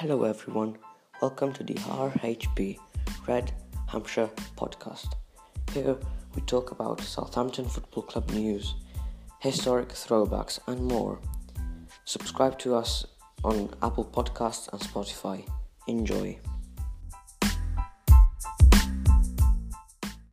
Hello, everyone. Welcome to the RHB Red Hampshire podcast. Here we talk about Southampton Football Club news, historic throwbacks, and more. Subscribe to us on Apple Podcasts and Spotify. Enjoy.